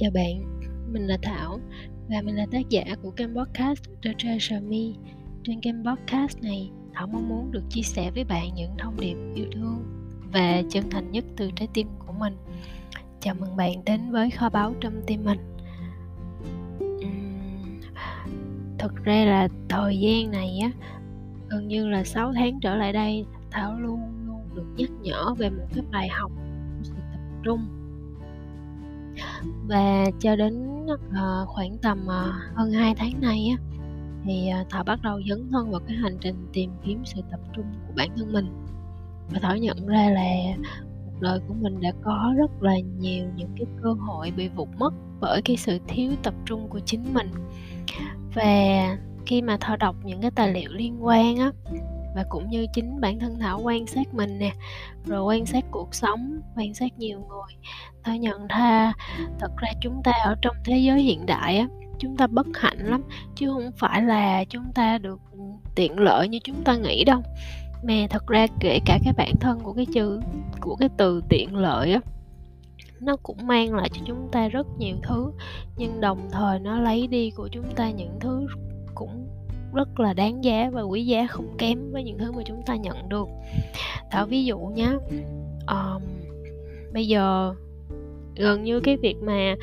Chào bạn, mình là Thảo và mình là tác giả của kênh podcast The Treasure Me. Trên kênh podcast này, Thảo mong muốn được chia sẻ với bạn những thông điệp yêu thương và chân thành nhất từ trái tim của mình. Chào mừng bạn đến với kho báu trong tim mình. Uhm, thực ra là thời gian này á, gần như là 6 tháng trở lại đây, Thảo luôn luôn được nhắc nhở về một cái bài học sự tập trung và cho đến uh, khoảng tầm uh, hơn 2 tháng nay á thì uh, thảo bắt đầu dấn thân vào cái hành trình tìm kiếm sự tập trung của bản thân mình. Và thảo nhận ra là cuộc đời của mình đã có rất là nhiều những cái cơ hội bị vụt mất bởi cái sự thiếu tập trung của chính mình. Và khi mà thảo đọc những cái tài liệu liên quan á và cũng như chính bản thân thảo quan sát mình nè, rồi quan sát cuộc sống, quan sát nhiều người. Thảo nhận ra, thật ra chúng ta ở trong thế giới hiện đại á, chúng ta bất hạnh lắm, chứ không phải là chúng ta được tiện lợi như chúng ta nghĩ đâu. Mà thật ra kể cả cái bản thân của cái chữ, của cái từ tiện lợi á, nó cũng mang lại cho chúng ta rất nhiều thứ, nhưng đồng thời nó lấy đi của chúng ta những thứ cũng rất là đáng giá và quý giá không kém với những thứ mà chúng ta nhận được. Thảo ví dụ nhé um, bây giờ gần như cái việc mà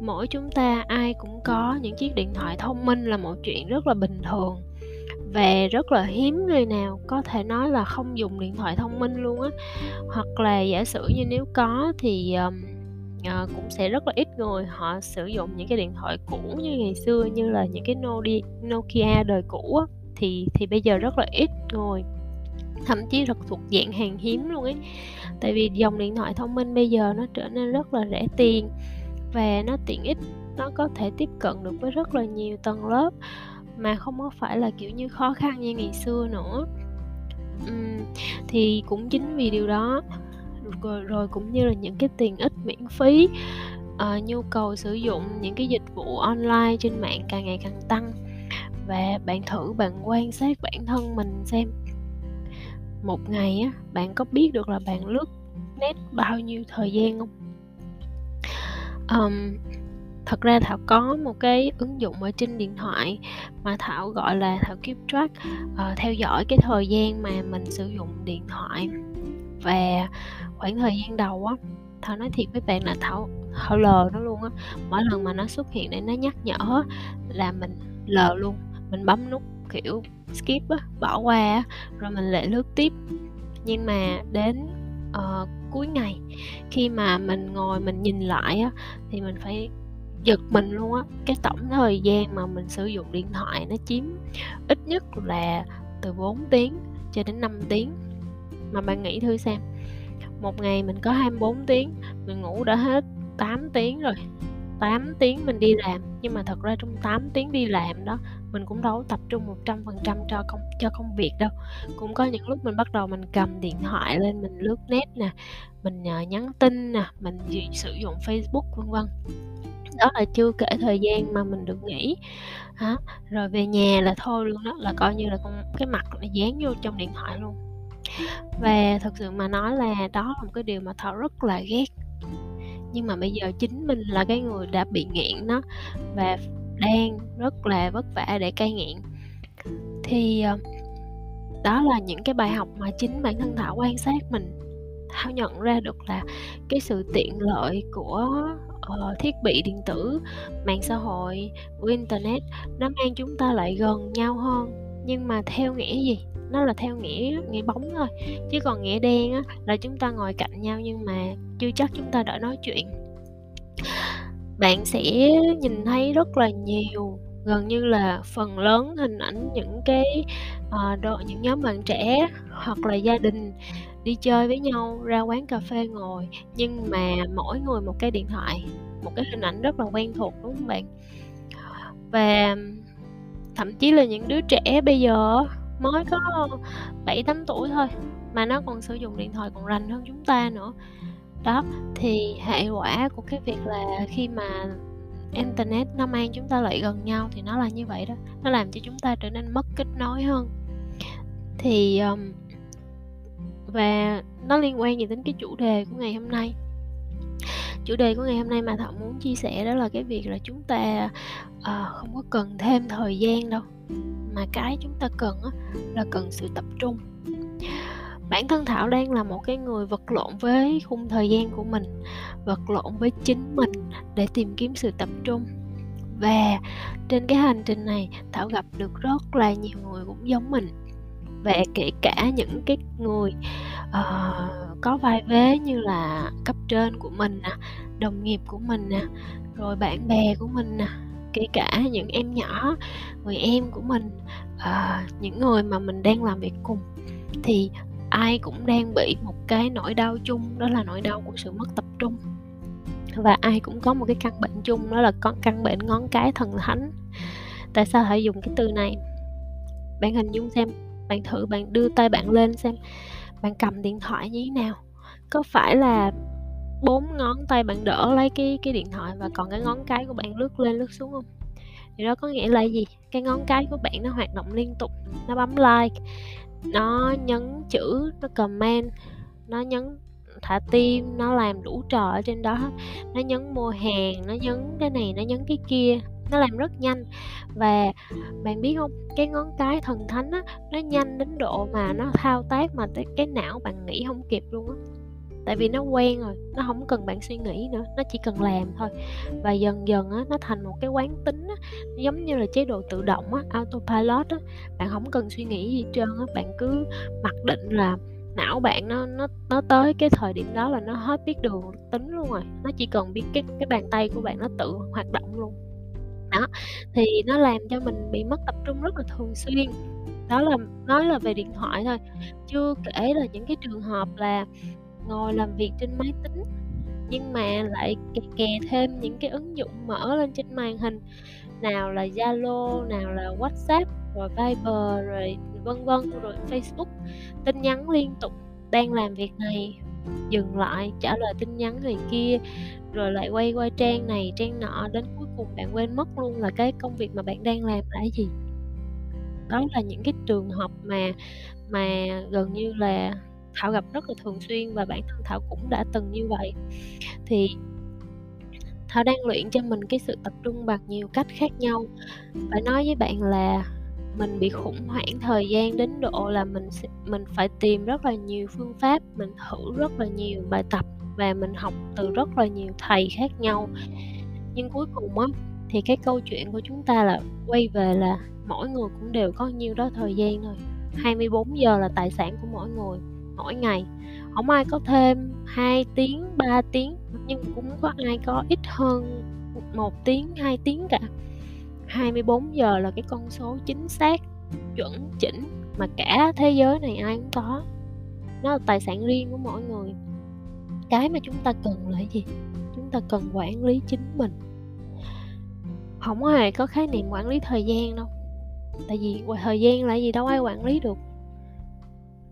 mỗi chúng ta ai cũng có những chiếc điện thoại thông minh là một chuyện rất là bình thường và rất là hiếm người nào có thể nói là không dùng điện thoại thông minh luôn á. Hoặc là giả sử như nếu có thì um, uh, cũng sẽ rất là ít người họ sử dụng những cái điện thoại cũ như ngày xưa như là những cái Nokia, Nokia đời cũ á, thì thì bây giờ rất là ít người. Thậm chí thật thuộc dạng hàng hiếm luôn ấy. Tại vì dòng điện thoại thông minh bây giờ nó trở nên rất là rẻ tiền và nó tiện ích nó có thể tiếp cận được với rất là nhiều tầng lớp mà không có phải là kiểu như khó khăn như ngày xưa nữa. Uhm, thì cũng chính vì điều đó rồi, ờ, rồi cũng như là những cái tiện ích miễn phí uh, nhu cầu sử dụng những cái dịch vụ online trên mạng càng ngày càng tăng. Và bạn thử bạn quan sát bản thân mình xem một ngày á bạn có biết được là bạn lướt net bao nhiêu thời gian không? Um, thật ra thảo có một cái ứng dụng ở trên điện thoại mà thảo gọi là thảo keep track uh, theo dõi cái thời gian mà mình sử dụng điện thoại và khoảng thời gian đầu á thảo nói thiệt với bạn là thảo thảo lờ nó luôn á. Mỗi lần mà nó xuất hiện để nó nhắc nhở là mình lờ luôn mình bấm nút kiểu skip á bỏ qua á rồi mình lại lướt tiếp. Nhưng mà đến uh, cuối ngày khi mà mình ngồi mình nhìn lại á thì mình phải giật mình luôn á. Cái tổng thời gian mà mình sử dụng điện thoại nó chiếm ít nhất là từ 4 tiếng cho đến 5 tiếng mà bạn nghĩ thử xem. Một ngày mình có 24 tiếng, mình ngủ đã hết 8 tiếng rồi. 8 tiếng mình đi làm, nhưng mà thật ra trong 8 tiếng đi làm đó, mình cũng đâu tập trung 100% cho công cho công việc đâu. Cũng có những lúc mình bắt đầu mình cầm điện thoại lên, mình lướt net nè, mình ờ, nhắn tin nè, mình sử dụng Facebook, vân vân. Đó là chưa kể thời gian mà mình được nghỉ. Hả? Rồi về nhà là thôi luôn đó, là coi như là con, cái mặt nó dán vô trong điện thoại luôn và thực sự mà nói là đó là một cái điều mà thảo rất là ghét. Nhưng mà bây giờ chính mình là cái người đã bị nghiện nó và đang rất là vất vả để cai nghiện thì ờ, đó là những cái bài học mà chính bản thân thảo quan sát mình. Thảo nhận ra được là cái sự tiện lợi của uh, thiết bị điện tử mạng xã hội của internet nó mang chúng ta lại gần nhau hơn. Nhưng mà theo nghĩa gì? Nó là theo nghĩa nghĩa bóng thôi. Chứ còn nghĩa đen á là chúng ta ngồi cạnh nhau nhưng mà chưa chắc chúng ta đã nói chuyện. Bạn sẽ nhìn thấy rất là nhiều gần như là phần lớn hình ảnh những cái ờ, uh, độ, những nhóm bạn trẻ hoặc là gia đình đi chơi với nhau ra quán cà phê ngồi. Nhưng mà mỗi người một cái điện thoại một cái hình ảnh rất là quen thuộc đúng không bạn? Và thậm chí là những đứa trẻ bây giờ mới có bảy tám tuổi thôi mà nó còn sử dụng điện thoại còn rành hơn chúng ta nữa. Đó thì hệ quả của cái việc là khi mà internet nó mang chúng ta lại gần nhau thì nó là như vậy đó nó làm cho chúng ta trở nên mất kết nối hơn. Thì um, và nó liên quan gì đến cái chủ đề của ngày hôm nay? Chủ đề của ngày hôm nay mà thảo muốn chia sẻ đó là cái việc là chúng ta uh, không có cần thêm thời gian đâu. Mà cái chúng ta cần á, là cần sự tập trung. Bản thân thảo đang là một cái người vật lộn với khung thời gian của mình vật lộn với chính mình để tìm kiếm sự tập trung. Và trên cái hành trình này thảo gặp được rất là nhiều người cũng giống mình. Và kể cả những cái người uh, có vai vế như là cấp trên của mình nè đồng nghiệp của mình nè rồi bạn bè của mình nè kể cả những em nhỏ người em của mình à, những người mà mình đang làm việc cùng. Thì ai cũng đang bị một cái nỗi đau chung đó là nỗi đau của sự mất tập trung. Và ai cũng có một cái căn bệnh chung đó là con căn bệnh ngón cái thần thánh. Tại sao phải dùng cái từ này? Bạn hình dung xem bạn thử bạn đưa tay bạn lên xem bạn cầm điện thoại như thế nào? Có phải là bốn ngón tay bạn đỡ lấy cái cái điện thoại và còn cái ngón cái của bạn lướt lên lướt xuống không? Thì đó có nghĩa là gì? Cái ngón cái của bạn nó hoạt động liên tục, nó bấm like, nó nhấn chữ, nó comment, nó nhấn thả tim, nó làm đủ trò ở trên đó nó nhấn mua hàng, nó nhấn cái này, nó nhấn cái kia nó làm rất nhanh. Và bạn biết không, cái ngón cái thần thánh á, nó nhanh đến độ mà nó thao tác mà cái não bạn nghĩ không kịp luôn á. Tại vì nó quen rồi, nó không cần bạn suy nghĩ nữa, nó chỉ cần làm thôi. Và dần dần á, nó thành một cái quán tính á giống như là chế độ tự động á, autopilot á. Bạn không cần suy nghĩ gì trơn á, bạn cứ mặc định là não bạn nó nó nó tới cái thời điểm đó là nó hết biết đường, tính luôn rồi. Nó chỉ cần biết cái cái bàn tay của bạn nó tự hoạt động luôn đó thì nó làm cho mình bị mất tập trung rất là thường xuyên. Đó là nói là về điện thoại thôi chưa kể là những cái trường hợp là ngồi làm việc trên máy tính nhưng mà lại kè, kè thêm những cái ứng dụng mở lên trên màn hình nào là Zalo, nào là WhatsApp, rồi Viber, rồi vân vân, rồi Facebook, tin nhắn liên tục đang làm việc này dừng lại, trả lời tin nhắn người kia, rồi lại quay qua trang này, trang nọ, đến cuối cùng bạn quên mất luôn là cái công việc mà bạn đang làm là cái gì. Đó là những cái trường hợp mà mà gần như là thảo gặp rất là thường xuyên và bản thân thảo cũng đã từng như vậy. Thì thảo đang luyện cho mình cái sự tập trung bằng nhiều cách khác nhau. Phải nói với bạn là mình bị khủng hoảng thời gian đến độ là mình mình phải tìm rất là nhiều phương pháp mình thử rất là nhiều bài tập và mình học từ rất là nhiều thầy khác nhau. Nhưng cuối cùng á thì cái câu chuyện của chúng ta là quay về là mỗi người cũng đều có nhiêu đó thời gian thôi. 24 giờ là tài sản của mỗi người mỗi ngày. Không ai có thêm 2 tiếng 3 tiếng nhưng cũng có ai có ít hơn một tiếng 2 tiếng cả 24 giờ là cái con số chính xác, chuẩn, chỉnh mà cả thế giới này ai cũng có. Nó là tài sản riêng của mỗi người. Cái mà chúng ta cần là gì? Chúng ta cần quản lý chính mình. Không hề có khái niệm quản lý thời gian đâu. Tại vì thời gian là gì đâu ai quản lý được.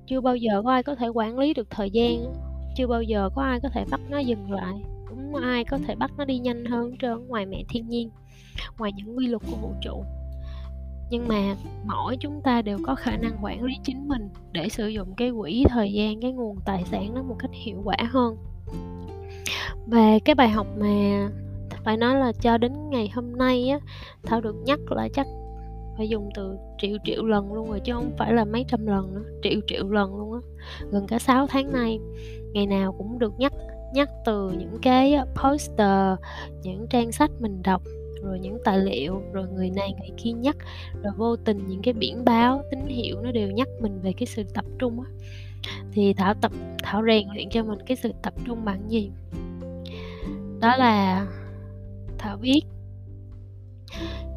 Chưa bao giờ có ai có thể quản lý được thời gian chưa bao giờ có ai có thể bắt nó dừng lại cũng ai có thể bắt nó đi nhanh hơn trơn, ngoài mẹ thiên nhiên, ngoài những quy luật của vũ trụ. Nhưng mà mỗi chúng ta đều có khả năng quản lý chính mình để sử dụng cái quỹ thời gian, cái nguồn tài sản nó một cách hiệu quả hơn. Và cái bài học mà phải nói là cho đến ngày hôm nay á, thảo được nhắc lại chắc phải dùng từ triệu triệu lần luôn rồi, chứ không phải là mấy trăm lần nữa, triệu triệu lần luôn á. Gần cả 6 tháng nay, ngày nào cũng được nhắc nhắc từ những cái poster, những trang sách mình đọc, rồi những tài liệu, rồi người này người kia nhắc, rồi vô tình những cái biển báo tín hiệu nó đều nhắc mình về cái sự tập trung á. Thì thảo tập, thảo rèn luyện cho mình cái sự tập trung bằng gì? Đó là thảo viết.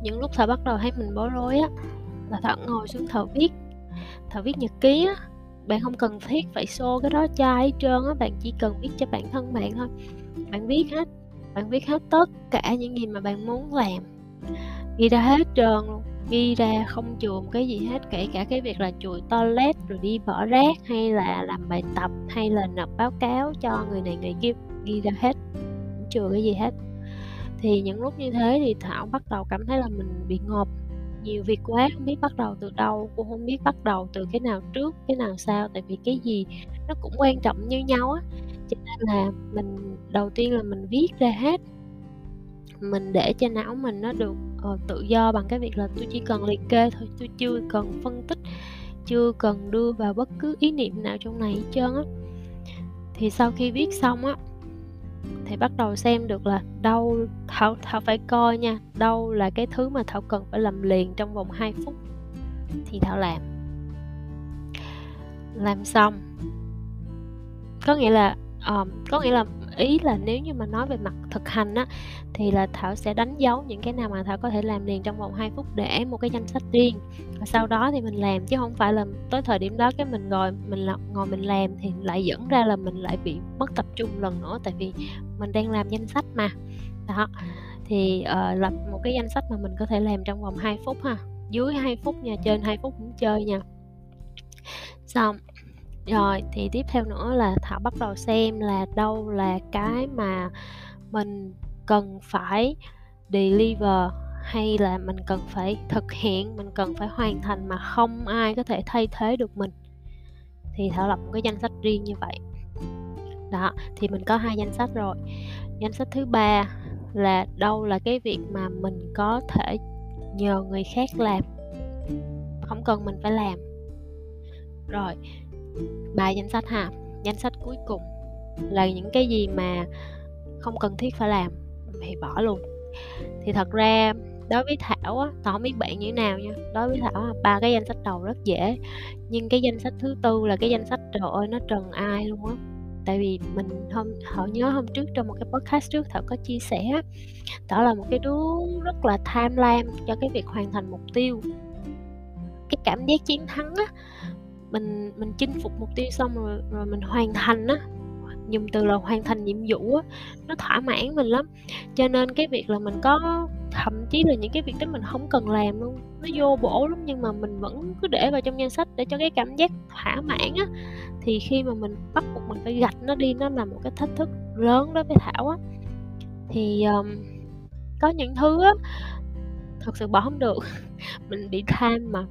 Những lúc thảo bắt đầu thấy mình bối rối á, là thảo ngồi xuống thảo viết thảo viết nhật ký á bạn không cần thiết phải xô cái đó cho ai hết trơn á, bạn chỉ cần viết cho bản thân bạn thôi. Bạn viết hết, bạn viết hết tất cả những gì mà bạn muốn làm. Ghi ra hết trơn luôn, ghi ra không chùm cái gì hết, kể cả cái việc là chùi toilet rồi đi bỏ rác, hay là làm bài tập, hay là nộp báo cáo cho người này người kia, ghi ra hết, không chừa cái gì hết. Thì những lúc như thế thì thảo bắt đầu cảm thấy là mình bị ngộp nhiều việc quá không biết bắt đầu từ đâu cô không biết bắt đầu từ cái nào trước cái nào sau tại vì cái gì nó cũng quan trọng như nhau á. Cho nên là mình đầu tiên là mình viết ra hết. Mình để cho não mình nó được uh, tự do bằng cái việc là tôi chỉ cần liệt kê thôi tôi chưa cần phân tích chưa cần đưa vào bất cứ ý niệm nào trong này hết trơn á. Thì sau khi viết xong á thì bắt đầu xem được là đâu thảo thảo phải coi nha đâu là cái thứ mà thảo cần phải làm liền trong vòng 2 phút. Thì thảo làm. Làm xong. Có nghĩa là um, có nghĩa là ý là nếu như mà nói về mặt thực hành á thì là thảo sẽ đánh dấu những cái nào mà thảo có thể làm liền trong vòng 2 phút để một cái danh sách riêng. Và sau đó thì mình làm chứ không phải là tới thời điểm đó cái mình ngồi mình ngồi mình làm thì lại dẫn ra là mình lại bị mất tập trung lần nữa tại vì mình đang làm danh sách mà đó. Thì uh, lập một cái danh sách mà mình có thể làm trong vòng 2 phút ha. Dưới 2 phút nha trên 2 phút cũng chơi nha. Xong rồi thì tiếp theo nữa là thảo bắt đầu xem là đâu là cái mà mình cần phải deliver hay là mình cần phải thực hiện mình cần phải hoàn thành mà không ai có thể thay thế được mình. Thì thảo lập một cái danh sách riêng như vậy. Đó thì mình có hai danh sách rồi. Danh sách thứ ba là đâu là cái việc mà mình có thể nhờ người khác làm. Không cần mình phải làm. Rồi ba danh sách ha. Danh sách cuối cùng là những cái gì mà không cần thiết phải làm, thì bỏ luôn. Thì thật ra, đối với thảo á tao không biết bạn như thế nào nha. Đối với thảo ba cái danh sách đầu rất dễ. Nhưng cái danh sách thứ tư là cái danh sách trời ơi, nó trần ai luôn á tại vì mình hôm họ nhớ hôm trước trong một cái podcast trước thảo có chia sẻ đó là một cái đứa rất là tham lam cho cái việc hoàn thành mục tiêu. Cái cảm giác chiến thắng á, mình mình chinh phục mục tiêu xong rồi rồi mình hoàn thành á, dùng từ là hoàn thành nhiệm vụ á, nó thỏa mãn mình lắm. Cho nên cái việc là mình có, thậm chí là những cái việc đó mình không cần làm luôn nó vô bổ lắm nhưng mà mình vẫn cứ để vào trong danh sách để cho cái cảm giác thỏa mãn á. Thì khi mà mình bắt buộc mình phải gạch nó đi nó là một cái thách thức lớn đối với thảo á. Thì um, có những thứ á thật sự bỏ không được. Mình bị tham mà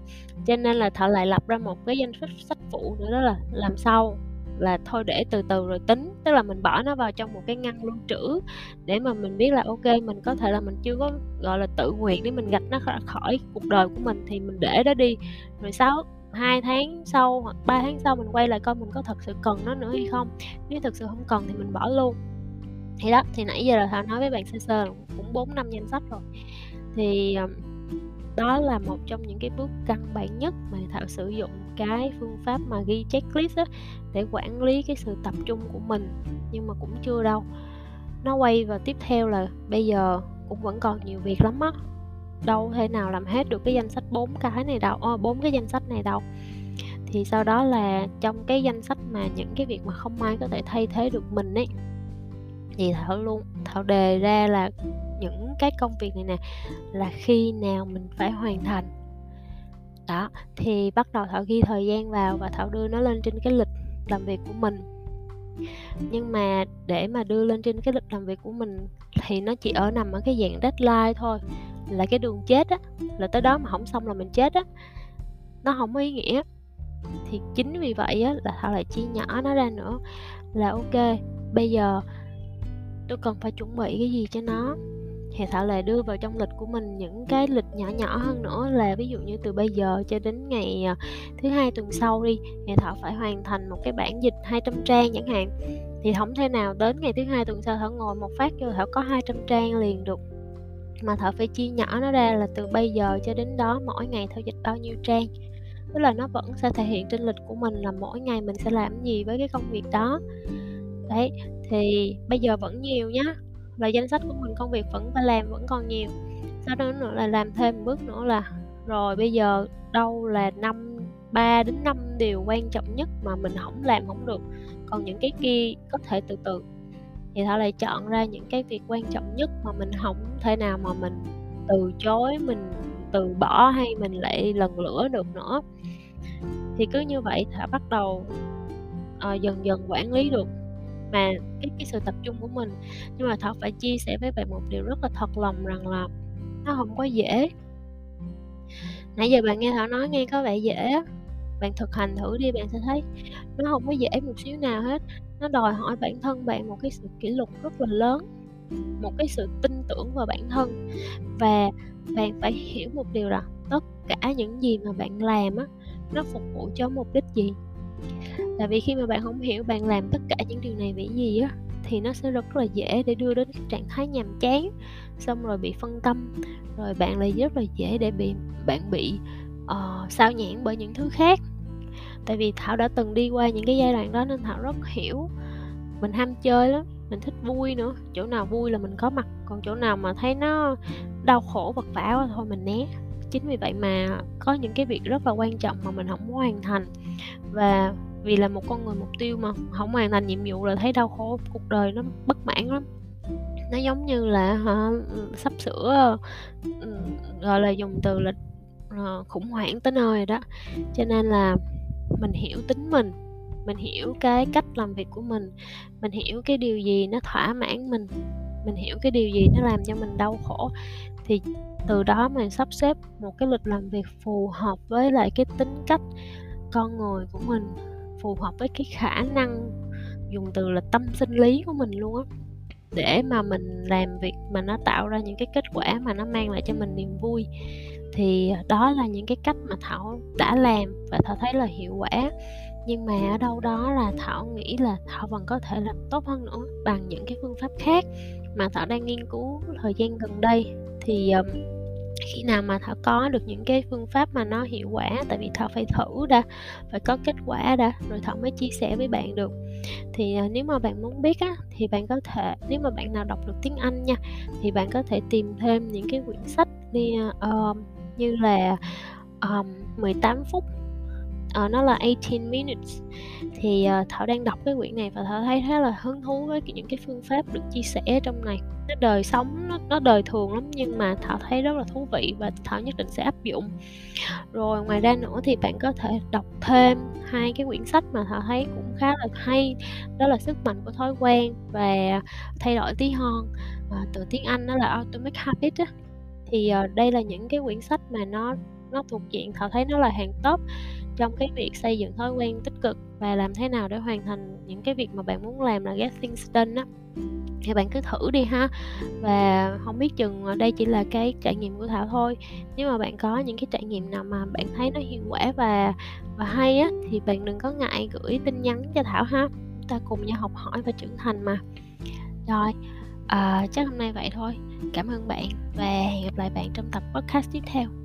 cho nên là Thảo lại lập ra một cái danh sách sách phụ nữa đó là làm sau là thôi để từ từ rồi tính. Tức là mình bỏ nó vào trong một cái ngăn lưu trữ để mà mình biết là, ok, mình có thể là mình chưa có, gọi là, tự nguyện để mình gạch nó khỏi cuộc đời của mình thì mình để đó đi. Rồi sau hai tháng sau hoặc 3 tháng sau mình quay lại coi mình có thật sự cần nó nữa hay không. Nếu thật sự không cần thì mình bỏ luôn. Thì đó, thì nãy giờ là thảo nói với bạn sơ sơ cũng bốn năm danh sách rồi. Thì đó là một trong những cái bước căn bản nhất mà thảo sử dụng cái phương pháp mà ghi checklist á, để quản lý cái sự tập trung của mình nhưng mà cũng chưa đâu. Nó quay vào tiếp theo là bây giờ cũng vẫn còn nhiều việc lắm á. Đâu thể nào làm hết được cái danh sách bốn cái này đâu ờ, bốn cái danh sách này đâu. Thì sau đó là trong cái danh sách mà những cái việc mà không ai có thể thay thế được mình ấy thì thảo luôn thảo đề ra là những cái công việc này nè, là khi nào mình phải hoàn thành. Đó, thì bắt đầu thảo ghi thời gian vào và thảo đưa nó lên trên cái lịch làm việc của mình. Nhưng mà để mà đưa lên trên cái lịch làm việc của mình thì nó chỉ ở nằm ở cái dạng deadline thôi, là cái đường chết á, là tới đó mà không xong là mình chết á. Nó không có ý nghĩa. Thì chính vì vậy á, là thảo lại chia nhỏ nó ra nữa, là ok, bây giờ tôi cần phải chuẩn bị cái gì cho nó? Thì thảo lại đưa vào trong lịch của mình những cái lịch nhỏ nhỏ hơn nữa là ví dụ như từ bây giờ cho đến ngày à, thứ hai tuần sau đi thì thảo phải hoàn thành một cái bản dịch 200 trang chẳng hạn. Thì không thể nào đến ngày thứ hai tuần sau thảo ngồi một phát cho thảo có 200 trang liền được. Mà thảo phải chia nhỏ nó ra là từ bây giờ cho đến đó mỗi ngày thảo dịch bao nhiêu trang. Tức là nó vẫn sẽ thể hiện trên lịch của mình là mỗi ngày mình sẽ làm gì với cái công việc đó. Đấy thì bây giờ vẫn nhiều nhá và danh sách của mình công việc vẫn phải làm vẫn còn nhiều. Sau đó nữa là làm thêm một bước nữa là rồi bây giờ đâu là năm 3 đến 5 điều quan trọng nhất mà mình không làm không được. Còn những cái kia có thể từ từ. Thì thảo lại chọn ra những cái việc quan trọng nhất mà mình không thể nào mà mình từ chối mình từ bỏ hay mình lại lần lửa được nữa. Thì cứ như vậy thảo bắt đầu uh, dần dần quản lý được mà cái cái sự tập trung của mình nhưng mà thảo phải chia sẻ với bạn một điều rất là thật lòng rằng là nó không có dễ. Nãy giờ bạn nghe thảo nói nghe có vẻ dễ bạn thực hành thử đi bạn sẽ thấy nó không có dễ một xíu nào hết. Nó đòi hỏi bản thân bạn một cái sự kỷ luật rất là lớn một cái sự tin tưởng vào bản thân. Và bạn phải hiểu một điều rằng tất cả những gì mà bạn làm á nó phục vụ cho mục đích gì tại vì khi mà bạn không hiểu bạn làm tất cả những điều này vì gì á thì nó sẽ rất là dễ để đưa đến trạng thái nhàm chán xong rồi bị phân tâm. Rồi bạn lại rất là dễ để bị bạn bị uh, sao nhãn bởi những thứ khác. Tại vì thảo đã từng đi qua những cái giai đoạn đó nên thảo rất hiểu. Mình ham chơi lắm mình thích vui nữa. Chỗ nào vui là mình có mặt còn chỗ nào mà thấy nó đau khổ vật vả quá thôi mình né. Chính vì vậy mà có những cái việc rất là quan trọng mà mình không hoàn thành. Và vì là một con người mục tiêu mà không hoàn thành nhiệm vụ là thấy đau khổ cuộc đời nó bất mãn lắm. Nó giống như là hả, sắp sửa gọi là dùng từ là uh, khủng hoảng tới nơi đó. Cho nên là mình hiểu tính mình mình hiểu cái cách làm việc của mình mình hiểu cái điều gì nó thỏa mãn mình mình hiểu cái điều gì nó làm cho mình đau khổ. Thì từ đó mình sắp xếp một cái lịch làm việc phù hợp với lại cái tính cách con người của mình phù hợp với cái khả năng dùng từ là tâm sinh lý của mình luôn á. Để mà mình làm việc mà nó tạo ra những cái kết quả mà nó mang lại cho mình niềm vui thì đó là những cái cách mà thảo đã làm và thảo thấy là hiệu quả. Nhưng mà ở đâu đó là thảo nghĩ là thảo vẫn có thể làm tốt hơn nữa bằng những cái phương pháp khác mà thảo đang nghiên cứu thời gian gần đây. Thì um, khi nào mà thảo có được những cái phương pháp mà nó hiệu quả tại vì thảo phải thử đã phải có kết quả đã rồi thảo mới chia sẻ với bạn được. Thì uh, nếu mà bạn muốn biết á thì bạn có thể nếu mà bạn nào đọc được tiếng anh nha thì bạn có thể tìm thêm những cái quyển sách đi uh, như là um, 18 phút uh, nó là 18 minutes. Thì uh, thảo đang đọc cái quyển này và thảo thấy khá là hứng thú với những cái phương pháp được chia sẻ trong này. Nó đời sống nó, nó đời thường lắm nhưng mà thảo thấy rất là thú vị và thảo nhất định sẽ áp dụng. Rồi ngoài ra nữa thì bạn có thể đọc thêm hai cái quyển sách mà thảo thấy cũng khá là hay. Đó là sức mạnh của thói quen và thay đổi tí hon. À, từ tiếng anh đó là atomic habit á. Thì uh, đây là những cái quyển sách mà nó nó thuộc diện thảo thấy nó là hàng top trong cái việc xây dựng thói quen tích cực. Và làm thế nào để hoàn thành những cái việc mà bạn muốn làm là get things done á? Thì bạn cứ thử đi ha. Và không biết chừng ờ, đây chỉ là cái trải nghiệm của thảo thôi. Nếu mà bạn có những cái trải nghiệm nào mà bạn thấy nó hiệu quả và và hay á thì bạn đừng có ngại gửi tin nhắn cho thảo ha. Chúng ta cùng nhau học hỏi và trưởng thành mà. Rồi à, chắc hôm nay vậy thôi. Cảm ơn bạn và hẹn gặp lại bạn trong tập podcast tiếp theo.